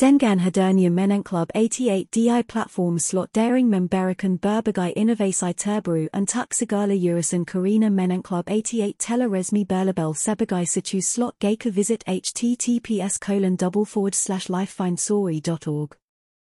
Dengan Hadernia Menang Club 88 DI platform slot daring memberikan berbagai inovasi terbaru Tuxigala segala Karina Menang Club 88 Teleresmi berlabel sebagai situs slot Gacor visit https colon double forward slash lifefindstory.org.